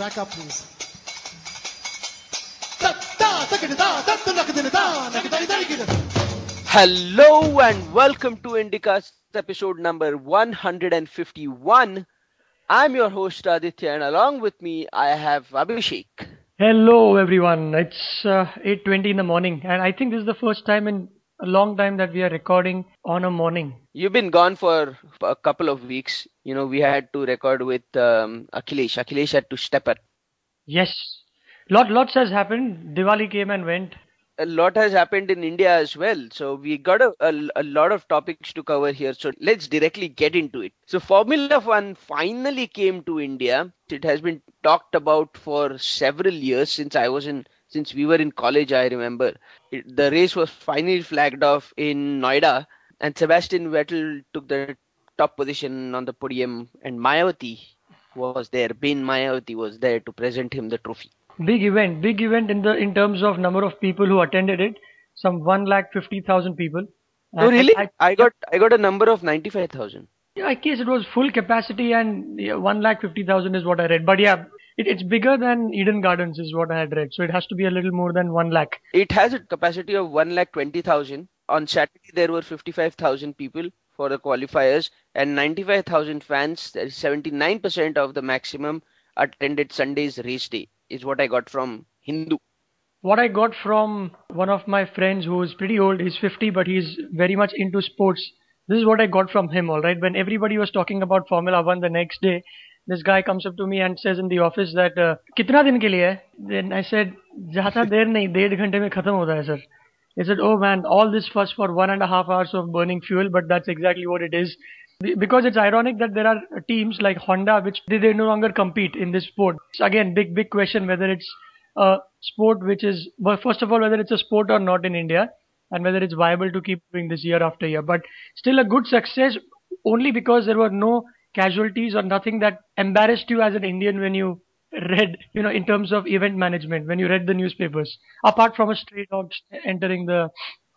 Track up, please. Hello and welcome to Indicast episode number 151. I'm your host Aditya and along with me I have Abhishek. Hello everyone. It's uh, 8:20 in the morning and I think this is the first time in a long time that we are recording on a morning. You've been gone for a couple of weeks. You know, we had to record with um, Akhilesh. Akhilesh had to step up. Yes. Lot lots has happened. Diwali came and went. A lot has happened in India as well. So we got a, a, a lot of topics to cover here. So let's directly get into it. So Formula One finally came to India. It has been talked about for several years since I was in since we were in college, I remember. It, the race was finally flagged off in Noida, and Sebastian Vettel took the top position on the podium, and Mayawati was there. Ben Mayawati was there to present him the trophy. Big event, big event in the in terms of number of people who attended it. Some one lakh fifty thousand people. Oh, And really? I, I got I got a number of ninety-five thousand. yeah, I guess it was full capacity and yeah, one lakh fifty thousand is what I read. But yeah, it, it's bigger than Eden Gardens is what I had read. So it has to be a little more than one lakh. It has a capacity of one lakh twenty thousand. On Saturday there were fifty-five thousand people for the qualifiers, and ninety-five thousand fans. That is seventy-nine percent of the maximum attended Sunday's race day. Is what I got from Hindu. What I got from one of my friends who is pretty old, he's 50, but he's very much into sports. This is what I got from him, alright? When everybody was talking about Formula One the next day, this guy comes up to me and says in the office that, uh, कितना दिन के लिए है? Then I said, ज़्यादा देर नहीं, डेढ़ घंटे में खत्म होता है sir. He said, oh man, all this fuss for one and a half hours of burning fuel, but that's exactly what it is. Be- Because it's ironic that there are teams like Honda, which they, they no longer compete in this sport. So again, big, big question whether it's a sport which is, well, first of all, whether it's a sport or not in India, and whether it's viable to keep doing this year after year. But still a good success only because there were no casualties or nothing that embarrassed you as an Indian when you read, you know, in terms of event management, when you read the newspapers. Apart from a stray dog entering the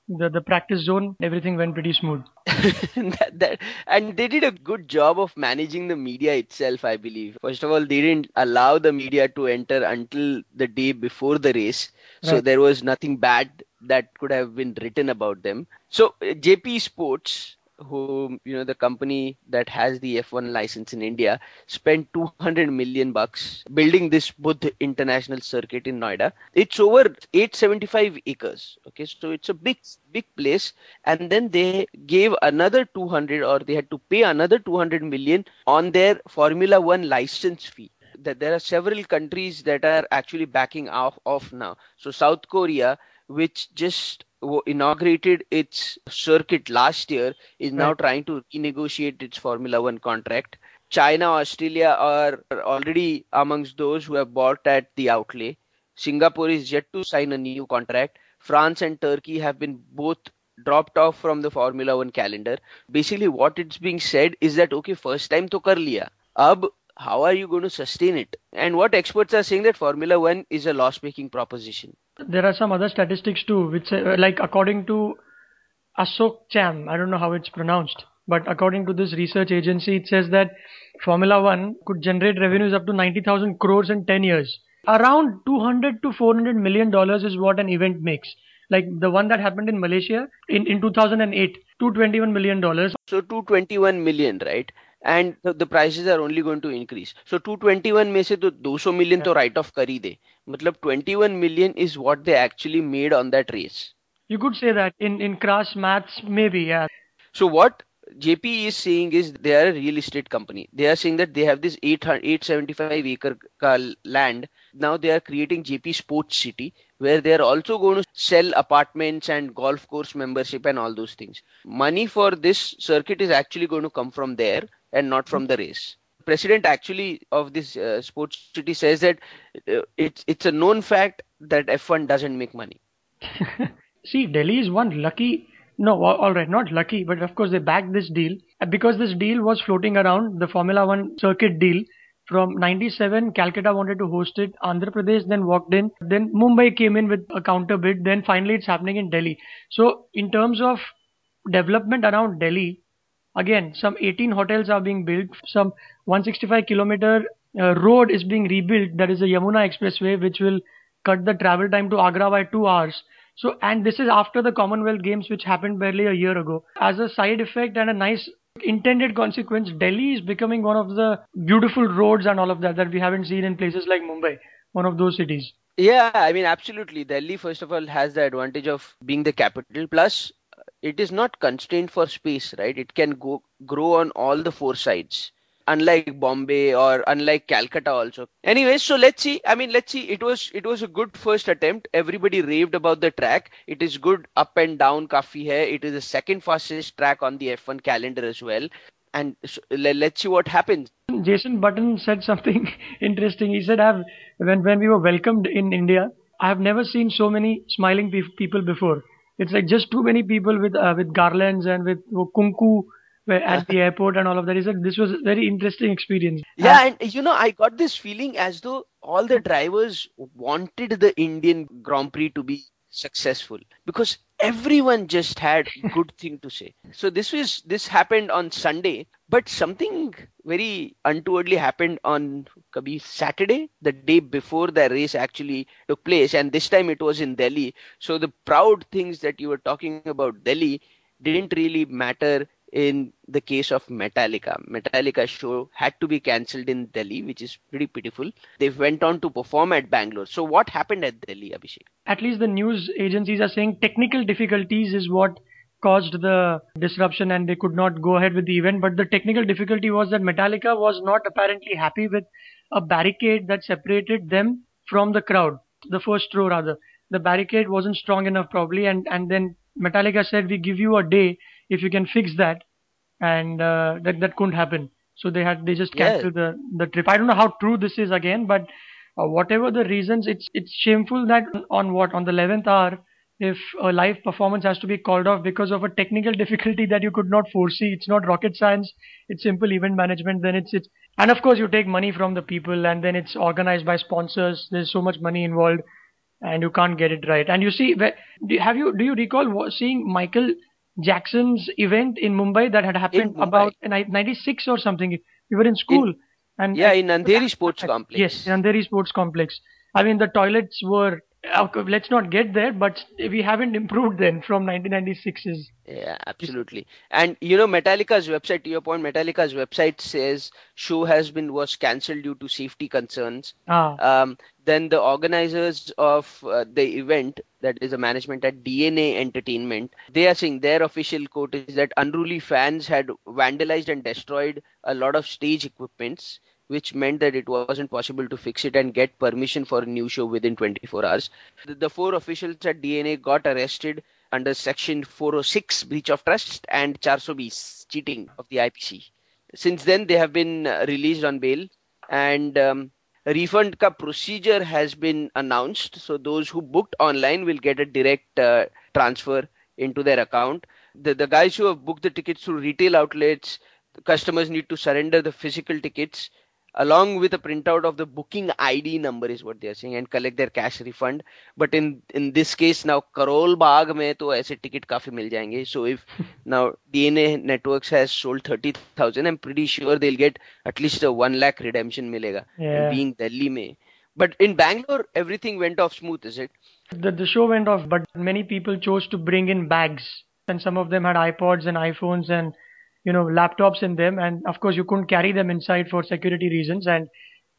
the, the practice zone, everything went pretty smooth. that, that, and they did a good job of managing the media itself, I believe. First of all, they didn't allow the media to enter until the day before the race. So there was nothing bad that could have been written about them. So uh, JP Sports, who you know the company that has the F1 license in India, spent 200 million bucks building this Buddh International Circuit in Noida. It's over 875 acres. Okay, so it's a big big place and then they gave another 200 or they had to pay another 200 million on their formula 1 license fee that there are several countries that are actually backing off, off now so south korea which just inaugurated its circuit last year is now Right. trying to renegotiate its formula 1 contract china australia are already amongst those who have bought at the outlay singapore is yet to sign a new contract France and Turkey have been both dropped off from the Formula One calendar. Basically, what it's being said is that okay, first time to kar liya. Ab, how are you going to sustain it? And what experts are saying that Formula One is a loss-making proposition. There are some other statistics too, which uh, like according to Ashok Cham, I don't know how it's pronounced, but according to this research agency, it says that Formula One could generate revenues up to 90,000 crores in 10 years. Around 200 to 400 million dollars is what an event makes. Like the one that happened in Malaysia in, in 2008, 221 million dollars. So 221 million, right? And the, the prices are only going to increase. So 221 में से तो 200 million तो write off कर ही they. मतलब 21 million is what they actually made on that race. You could say that in, in crass maths, maybe, yeah. So what JP is saying is they are a real estate company. They are saying that they have this 800 875 acre ka land. Now they are creating JP Sports City where they are also going to sell apartments and golf course membership and all those things. Money for this circuit is actually going to come from there and not from the race. President actually of this uh, sports city says that uh, it's it's a known fact that F1 doesn't make money. See, Delhi is one lucky. No, all right, not lucky, but of course they backed this deal Uh, because this deal was floating around the Formula One circuit deal. From 97, Calcutta wanted to host it. Andhra Pradesh then walked in. Then Mumbai came in with a counter bid. Then finally it's happening in Delhi. So in terms of development around Delhi, again, some 18 hotels are being built. Some 165 kilometer uh, road is being rebuilt. That is the Yamuna Expressway, which will cut the travel time to Agra by two hours. So, and this is after the Commonwealth Games, which happened barely a year ago. As a side effect and a nice intended consequence, Delhi is becoming one of the beautiful roads and all of that that we haven't seen in places like Mumbai, one of those cities. Yeah, I mean, absolutely. Delhi, first of all, has the advantage of being the capital. Plus, it is not constrained for space, right? It can go grow on all the four sides unlike Bombay or unlike Calcutta also. Anyway, so let's see. I mean, let's see. It was it was a good first attempt. Everybody raved about the track. It is good up and down kafi hai. It is the second fastest track on the F1 calendar as well. And so, let's see what happens. Jenson Button said something interesting. He said, "I've when when we were welcomed in India, I have never seen so many smiling pe- people before. It's like just too many people with uh, with garlands and with uh, kunku." at the airport and all of that. He said this was a very interesting experience. Yeah, and you know, I got this feeling as though all the drivers wanted the Indian Grand Prix to be successful because everyone just had good thing to say so this was this happened on sunday but something very untowardly happened on Kabir Saturday, the day before the race actually took place, and this time it was in Delhi. So the proud things that you were talking about Delhi didn't really matter in the case of Metallica. Metallica show had to be cancelled in Delhi, which is pretty pitiful. They went on to perform at Bangalore. So what happened at Delhi, Abhishek? At least the news agencies are saying technical difficulties is what caused the disruption and they could not go ahead with the event. But the technical difficulty was that Metallica was not apparently happy with a barricade that separated them from the crowd, the first row rather. The barricade wasn't strong enough probably and, and then Metallica said we give you a day if you can fix that, and uh, that that couldn't happen. So they had they just canceled yeah. the the trip. I don't know how true this is again, but uh, whatever the reasons, it's it's shameful that on what on the 11th hour, if a live performance has to be called off because of a technical difficulty that you could not foresee, it's not rocket science. It's simple event management. Then it's it's and of course you take money from the people, and then it's organized by sponsors. There's so much money involved. And you can't get it right. And you see, have you do you recall seeing Michael Jackson's event in Mumbai that had happened about in 96 or something. We were in school. In, and yeah, in Andheri Sports Complex. Yes, in Andheri Sports Complex. I mean, the toilets were let's not get there, but we haven't improved then from 1996's. Yeah, absolutely. And you know, Metallica's website, to your point, Metallica's website says show has been was cancelled due to safety concerns. Ah. Um, then the organizers of uh, the event, that is the management at DNA Entertainment, they are saying their official quote is that unruly fans had vandalized and destroyed a lot of stage equipments which meant that it wasn't possible to fix it and get permission for a new show within 24 hours. The, four officials at DNA got arrested under Section 406 breach of trust and 420 cheating of the IPC. Since then, they have been uh, released on bail and um, refund ka procedure has been announced. So those who booked online will get a direct uh, transfer into their account. The, the guys who have booked the tickets through retail outlets, customers need to surrender the physical tickets along with a printout of the booking ID number is what they are saying and collect their cash refund. But in in this case now Karol Bagh में तो ऐसे ticket काफी मिल जाएंगे. So if now DNA Networks has sold 30,000, I'm pretty sure they'll get at least a 1 lakh redemption मिलेगा. Yeah. being Delhi में. But in Bangalore, everything went off smooth, is it? The, the show went off, but many people chose to bring in bags. And some of them had iPods and iPhones and you know laptops in them. And of course you couldn't carry them inside for security reasons. And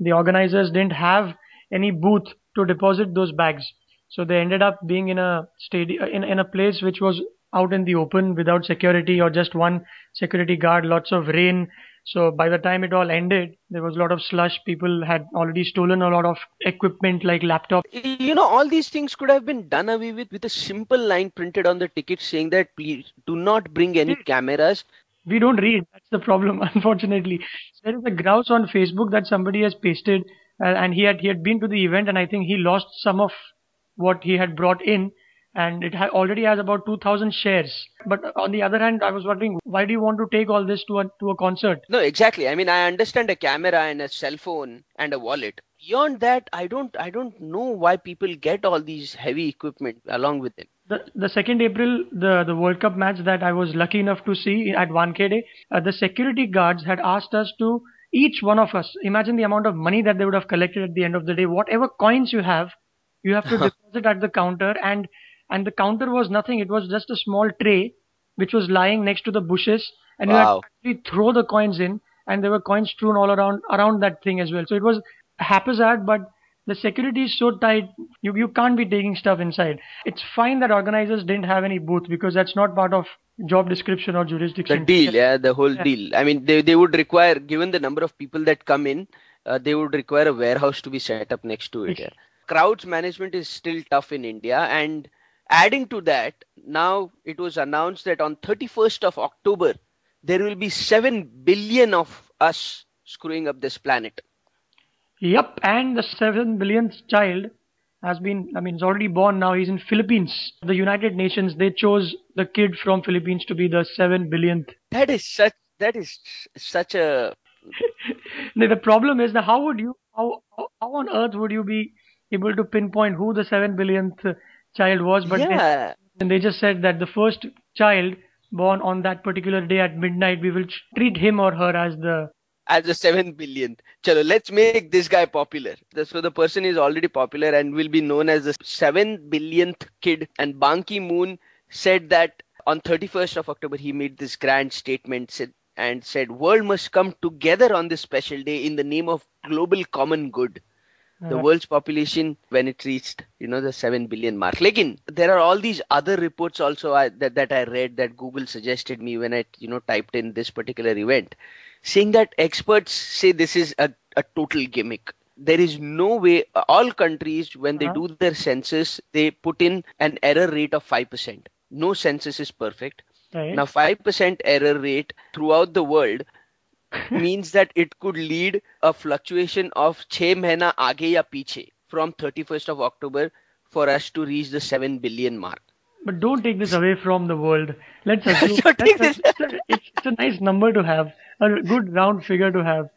the organizers didn't have any booth to deposit those bags. So they ended up being in a stadium in, in a place which was out in the open without security or just one security guard lots of rain. So by the time it all ended there was a lot of slush. People had already stolen a lot of equipment like laptops you know all these things could have been done away with with a simple line printed on the ticket saying that please do not bring any hmm. cameras we don't read. That's the problem, unfortunately. There is a grouse on Facebook that somebody has pasted, uh, and he had he had been to the event, and I think he lost some of what he had brought in, and it ha- already has about 2,000 shares. But on the other hand, I was wondering, why do you want to take all this to a to a concert? No, exactly. I mean, I understand a camera and a cell phone and a wallet. Beyond that, I don't I don't know why people get all these heavy equipment along with them the the second April, the the World Cup match that I was lucky enough to see at Wankhede, uh, the security guards had asked us to each one of us, imagine the amount of money that they would have collected at the end of the day. Whatever coins you have, you have to deposit at the counter, and and the counter was nothing. It was just a small tray which was lying next to the bushes, and you had to actually throw the coins in, and there were coins strewn all around around that thing as well. So it was haphazard, but the security is so tight, you you can't be taking stuff inside. It's fine that organizers didn't have any booth because that's not part of job description or jurisdiction. The deal, yeah, the whole Yeah. deal. I mean, they they would require, given the number of people that come in, uh, they would require a warehouse to be set up next to it. Yeah. Crowds management is still tough in India, and adding to that, now it was announced that on 31st of October there will be seven billion of us screwing up this planet. Yep, and the seven billionth child has been, I mean, he's already born now. He's in Philippines. The United Nations, they chose the kid from Philippines to be the seven billionth. That is such that is such a Now, the problem is that how would you, how, how, on earth would you be able to pinpoint who the seven billionth child was? But yeah. and they just said that the first child born on that particular day at midnight, we will treat him or her as the as a 7 billionth. Chalo, let's make this guy popular. The- So the person is already popular and will be known as the 7 billionth kid. And Ban Ki moon said that on 31st of October, he made this grand statement said, and said, World must come together on this special day in the name of global common good. The world's population when it reached, you know, the 7 billion mark. Lekin, there are all these other reports also I, that, that I read that Google suggested me when I, you know, typed in this particular event, saying that experts say this is a, a total gimmick there is no way all countries when uh-huh. they do their census they put in an error rate of 5% no census is perfect right. now 5% error rate throughout the world means that it could lead a fluctuation of 6 mahina aage ya piche from 31st of october for us to reach the 7 billion mark but don't take this away from the world. Let's assume Don't take that's a- it's, a, it's, it's a nice number to have, a good round figure to have.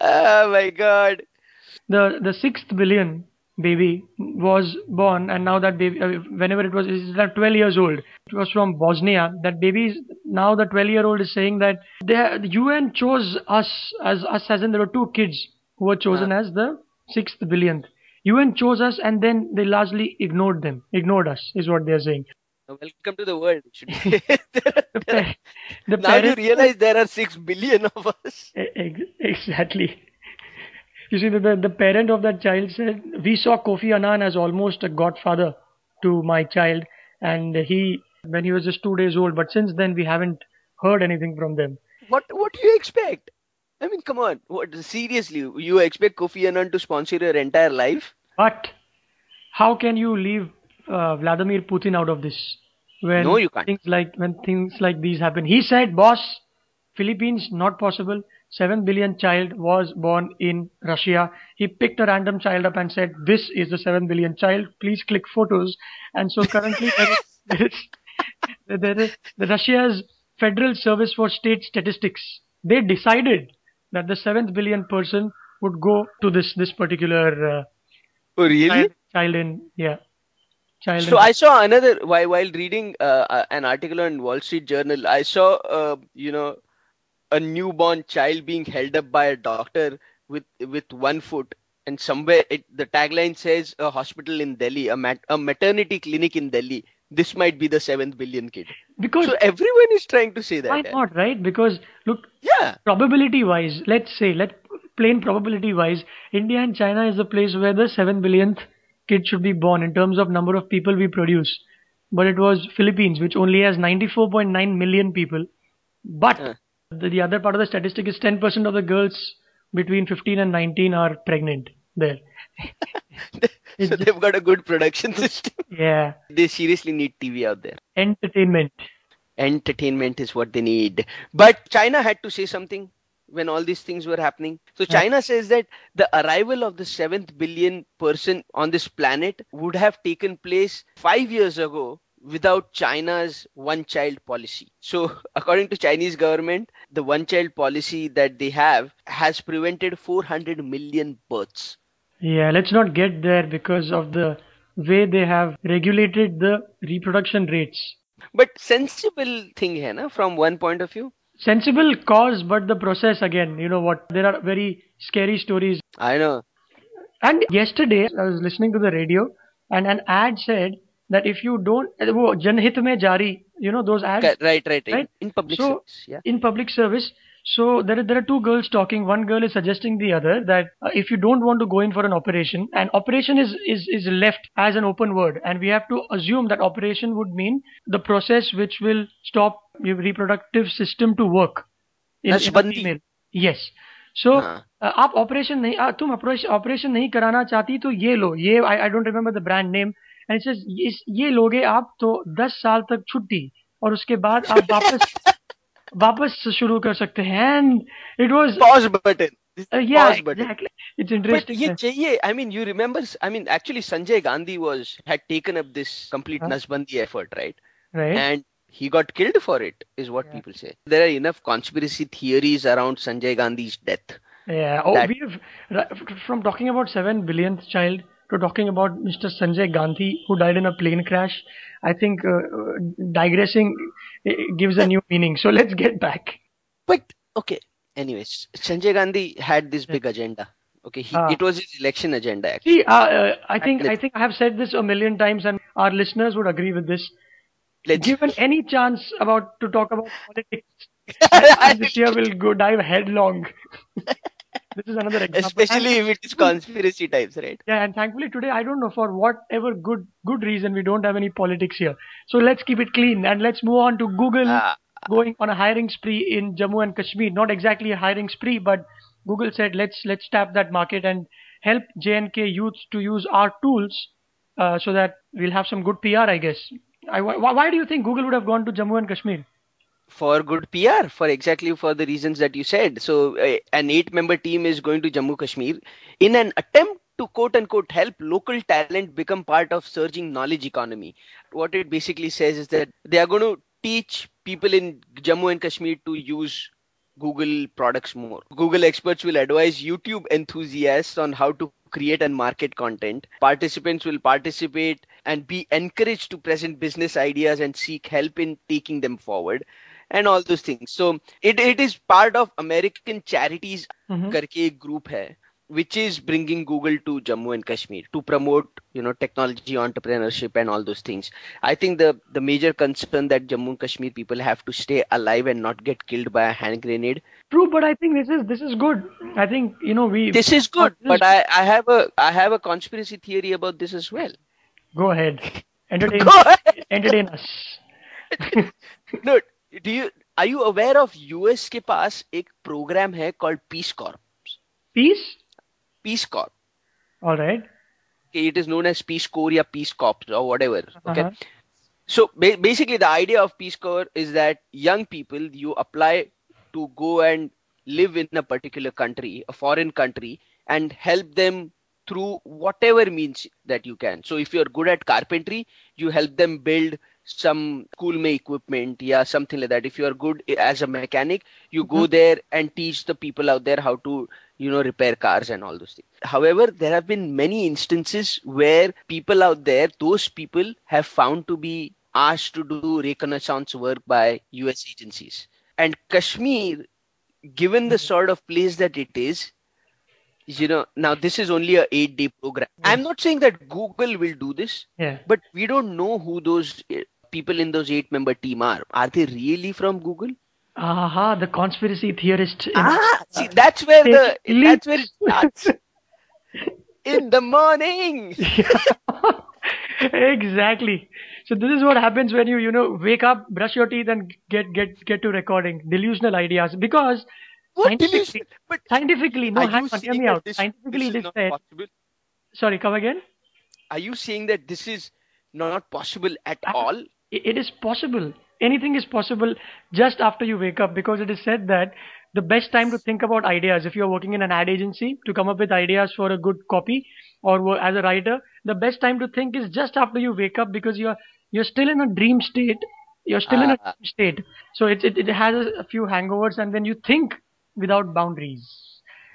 Oh my god. The the sixth billion baby was born, and now that baby, uh, whenever it was, is now 12 years old. It was from Bosnia. That baby is now the 12 year old is saying that they, the UN chose us as us as in there were two kids who were chosen as the sixth billionth. UN chose us, and then they largely ignored them, ignored us, is what they are saying. Welcome to the world. be. The, now you realize there are 6 billion of us. Exactly. You see, the, the, the parent of that child said, We saw Kofi Annan as almost a godfather to my child, and he, when he was just two days old, but since then we haven't heard anything from them. What what do you expect? I mean, come on. What seriously? You expect Kofi Annan to sponsor your entire life? But how can you leave uh, Vladimir Putin out of this? When No, you can't. Things like when things like these happen. He said, "Boss, Philippines not possible. Seven billion child was born in Russia. He picked a random child up and said, "This is the seven billion child. Please click photos." And so currently there is, there is, there is the Russia's Federal Service for State Statistics. They decided that the seventh billion person would go to this this particular. Uh, Oh, really? child, child in yeah child So I saw another while while reading uh, uh, an article on Wall Street Journal. I saw uh, you know a newborn child being held up by a doctor with with one foot, and somewhere it, the tagline says a hospital in Delhi, a mat, a maternity clinic in Delhi. This might be the seventh billion kid. because So everyone is trying to say that. why eh? not right because look Yeah. probability wise let's say let plain probability wise india and china is the place where the 7 billionth kid should be born in terms of number of people we produce but it was philippines which only has 94.9 million people but Huh. the, the other part of the statistic is 10% of the girls between 15 and 19 are pregnant there so they've got a good production system. yeah They seriously need TV out there. entertainment entertainment is what they need. But China had to say something when all these things were happening. So China says that the arrival of the seventh billion person on this planet would have taken place five years ago without China's one child policy. So according to Chinese government, the one child policy that they have has prevented 400 million births. Yeah, let's not get there because of the way they have regulated the reproduction rates. But sensible thing hai na, from one point of view sensible cause, but the process again, you know what? There are very scary stories. I know. And yesterday, I was listening to the radio, and an ad said that if you don't, wo janhit mein jari, you know those ads. Right, right, right. right? In public so, service. Yeah. In public service. So there are, there are two girls talking. One girl is suggesting the other that uh, if you don't want to go in for an operation, and operation is, is, is left as an open word, and we have to assume that operation would mean the process which will stop reproductive system to work yes so आप operation नहीं आ, तुम operation नहीं कराना चाहती तो ये लो। ये I don't remember the brand name and ये लोगे आप तो दस साल तक छुट्टी और उसके बाद आप वापस वापस शुरू कर सकते हैं। And it was pause button interesting ये चाहिए I I mean actually Sanjay Gandhi was had taken up this complete नसबंदी effort right right and he got killed for it, is what Yeah. people say. There are enough conspiracy theories around Sanjay Gandhi's death. Yeah. Oh, that- we've from talking about seven billionth child to talking about Mr. Sanjay Gandhi who died in a plane crash. I think uh, uh, digressing uh, gives a new meaning. So let's get back. But okay. Anyways, Sanjay Gandhi had this big agenda. Okay, he, Ah. it was his election agenda. Actually. See, uh, uh, I think I think I have said this a million times, and our listeners would agree with this. Let's Given any chance about to talk about politics, this year will go dive headlong. this is another example. especially if it is conspiracy types, right? Yeah, and thankfully today I don't know for whatever good good reason we don't have any politics here. So let's keep it clean and let's move on to Google Ah. going on a hiring spree in Jammu and Kashmir. Not exactly a hiring spree, but Google said let's let's tap that market and help JNK youths to use our tools uh, so that we'll have some good PR, I guess. I, why, why do you think Google would have gone to Jammu and Kashmir? for good PR, for exactly for the reasons that you said. So, uh, an eight-member team is going to Jammu Kashmir in an attempt to quote unquote help local talent become part of surging knowledge economy. What it basically says is that they are going to teach people in Jammu and Kashmir to use Google products more. Google experts will advise YouTube enthusiasts on how to create and market content. Participants will participate and be encouraged to present business ideas and seek help in taking them forward and all those things. So it, it is part of American Charities Mhm. करके एक group है which is bringing Google to Jammu and Kashmir to promote you know technology entrepreneurship and all those things. I think the the major concern that Jammu and Kashmir people have to stay alive and not get killed by a hand grenade. True, but I think this is this is good. I think you know we This is good, This is but I, I have a I have a conspiracy theory about this as well. go ahead, entertain Go ahead. entertain us. No, do you are you aware of US के पास एक program है called Peace Corps? Peace. Peace Corps. All right. It is known as Peace Corps or Peace Corps or whatever. Okay. Uh-huh. So ba- basically, the idea of Peace Corps is that young people you apply to go and live in a particular country, a foreign country, and help them through whatever means that you can. So if you're good at carpentry, you help them build some school made equipment, yeah, something like that. If you are good as a mechanic, you go there and teach the people out there how to, you know, repair cars and all those things. However, there have been many instances where people out there, those people have found to be asked to do reconnaissance work by US agencies. And Kashmir, given the sort of place that it is, you know, now this is only a eight day program. I'm not saying that Google will do this, Yeah. but we don't know who those eh, people in those eight member team are. Are they really from Google? Aha, the conspiracy theorist. Ah, see, that's where the that's where it starts. In the morning. exactly. So this is what happens when you you know wake up, brush your teeth, and get get get to recording delusional ideas because What scientifically, delusion? But scientifically, no, hang on, hear me out. this, Scientifically, this is not said. possible? Sorry, come again. Are you saying that this is not possible at Ah. all? It is possible. Anything is possible just after you wake up because it is said that the best time to think about ideas, if you're working in an ad agency to come up with ideas for a good copy or as a writer, the best time to think is just after you wake up because you're you're still in a dream state. You're still in a Ah. dream state. So it, it, it has a, few hangovers and then you think without boundaries.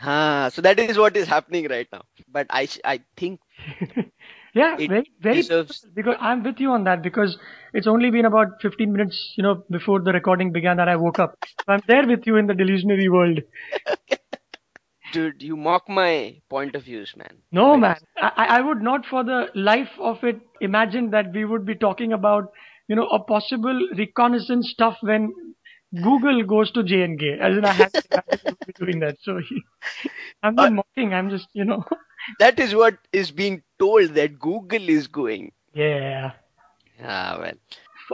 Ah, so that is what is happening right now. But I I think Yeah, It very, very deserves- because I'm with you on that because it's only been about 15 minutes, you know, before the recording began that I woke up. So I'm there with you in the delusionary world. Dude, you mock my point of views, man. No, Like, man, I, I would not for the life of it imagine that we would be talking about, you know, a possible reconnaissance stuff when Google goes to JNK. As in, I had to imagine we would be doing that. So I'm not Uh, mocking. I'm just, you know, That is what is being told that Google is going. yeah. Ah, well.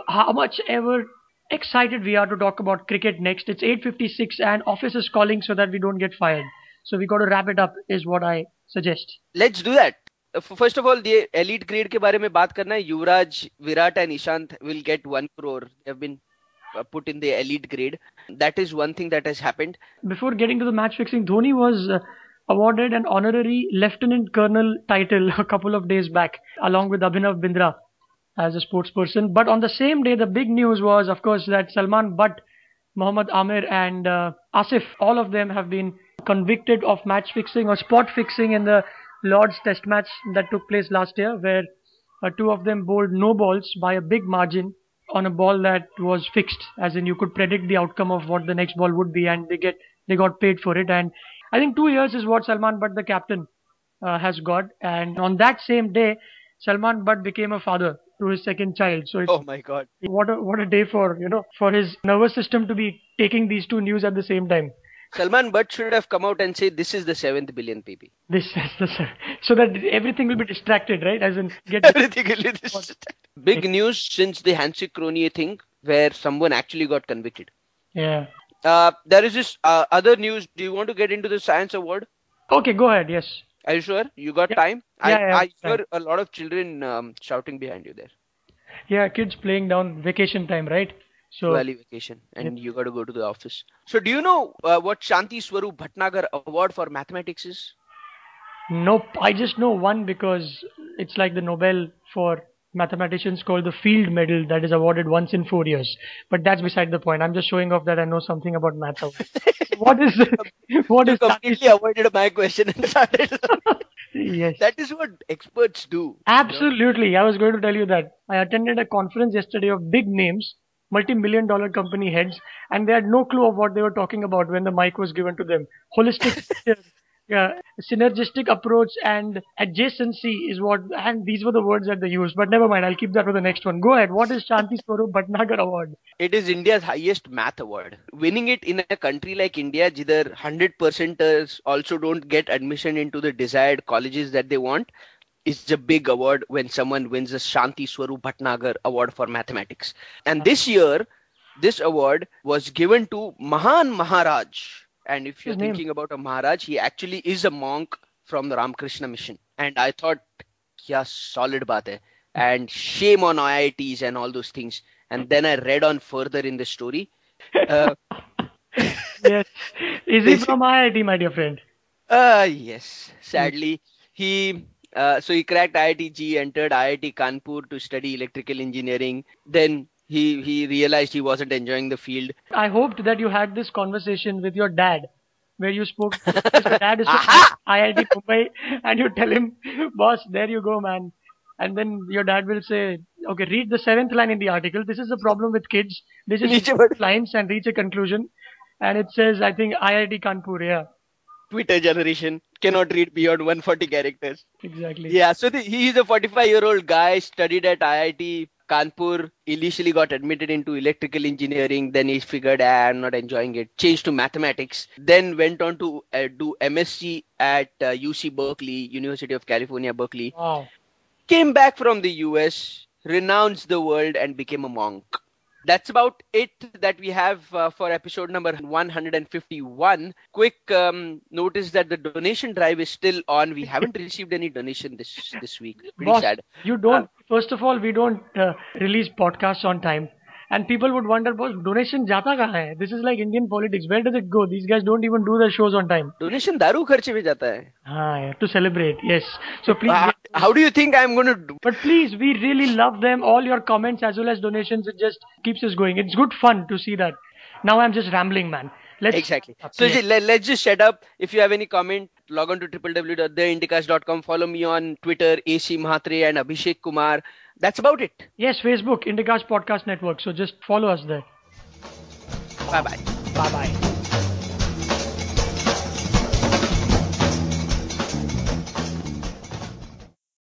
how much ever excited we are to talk about cricket next. It's 8:56 and office is calling so that we don't get fired. So we got to wrap it up is what I suggest. Let's do that. Uh, f- First of all, the elite grade के बारे में बात करना है. युवराज, Virat and Ishant will get one crore. They have been uh, put in the elite grade. That is one thing that has happened. Before getting to the match fixing, Dhoni was uh, awarded an honorary lieutenant colonel title a couple of days back along with Abhinav Bindra as a sports person. But on the same day, the big news was, of course, that Salman Butt, Mohammad Amir, and uh, Asif, all of them have been convicted of match fixing or spot fixing in the Lord's Test match that took place last year, where uh, two of them bowled no balls by a big margin on a ball that was fixed, as in you could predict the outcome of what the next ball would be, and they get they got paid for it. And I think two years is what Salman Butt, the captain, uh, has got. And on that same day, Salman Butt became a father to his second child. So it's Oh my God. what a what a day for you know for his nervous system to be taking these two news at the same time. Salman Butt should have come out and say this is the seventh billion PP. This is the so that everything will be distracted, right? As in get Everything will be this. Big news since the Hansie Cronje thing, where someone actually got convicted. yeah. Uh, there is this uh, other news. Do you want to get into the science award? Okay, go ahead. Yes. Are you sure? You got Yeah. time? I, Yeah, yeah, I time. hear a lot of children um, shouting behind you there. Yeah, kids playing down vacation time, right? So Diwali vacation, and you got to go to the office. So, do you know uh, what Shanti Swarup Bhatnagar Award for Mathematics is? Nope. I just know one because it's like the Nobel for mathematicians called the Field Medal that is awarded once in four years. But that's beside the point. I'm just showing off that I know something about math. what is what You is completely avoided my question yes. that is what experts do. Absolutely. I was going to tell you that. I attended a conference yesterday of big names, multi-million dollar company heads, and they had no clue of what they were talking about when the mic was given to them. Holistic, synergistic approach and adjacency is what, and these were the words that they used. But never mind, I'll keep that for the next one. Go ahead. What is Shanti Swarup Bhatnagar Award? It is India's highest math award. Winning it in a country like India, jidhar 100%ers also don't get admission into the desired colleges that they want, is a big award when someone wins the Shanti Swarup Bhatnagar Award for Mathematics. And this year, this award was given to Mahan Maharaj. And if you're thinking about a Maharaj, he actually is a monk from the Ramakrishna mission. And I thought, yeah, solid baat hai. And shame on IITs and all those things. And then I read on further in the story. Uh, Yes. Is he from IIT, my dear friend? uh, yes, sadly, he uh, so he cracked IIT-JEE, entered IIT Kanpur to study electrical engineering. Then he he realized he wasn't enjoying the field. I hoped that you had this conversation with your dad, where you spoke. your dad is from IIT Mumbai, and you tell him, "Boss, there you go, man." And then your dad will say, "Okay, read the seventh line in the article. This is the problem with kids. They just bad- lines and reach a conclusion." And it says, "I think IIT Kanpur." Yeah, Twitter generation cannot read beyond 140 characters. exactly. Yeah, so the, he is a 45 year old guy, studied at IIT Kanpur, initially got admitted into electrical engineering, then he figured, ah, I'm not enjoying it, changed to mathematics, then went on to uh, do MSc at uh, UC Berkeley, University of California, Berkeley, Wow. came back from the US, renounced the world, and became a monk. That's about it that we have uh, for episode number 151. Quick um, notice that the donation drive is still on. We haven't received any donation this this week. Pretty Boss, sad. you don't. First of all, we don't uh, release podcasts on time, and people would wonder, boss, donation jata kahan hai? This is like Indian politics. Where does it go? These guys don't even do their shows on time. Donation daru kharche bhi jata hai. Haan, to celebrate, yes. So please. Uh, how do you think I'm going to do? But please, we really love them. All your comments as well as donations. It just keeps us going. It's good fun to see that. Now I'm just rambling, man. Let's exactly. So let, us just shut up. If you have any comment, log on to www.theindicast.com. Follow me on Twitter, AC Mahatri and Abhishek Kumar. That's about it. Yes, Facebook, Indicast Podcast Network. So just follow us there. Bye bye. Bye bye.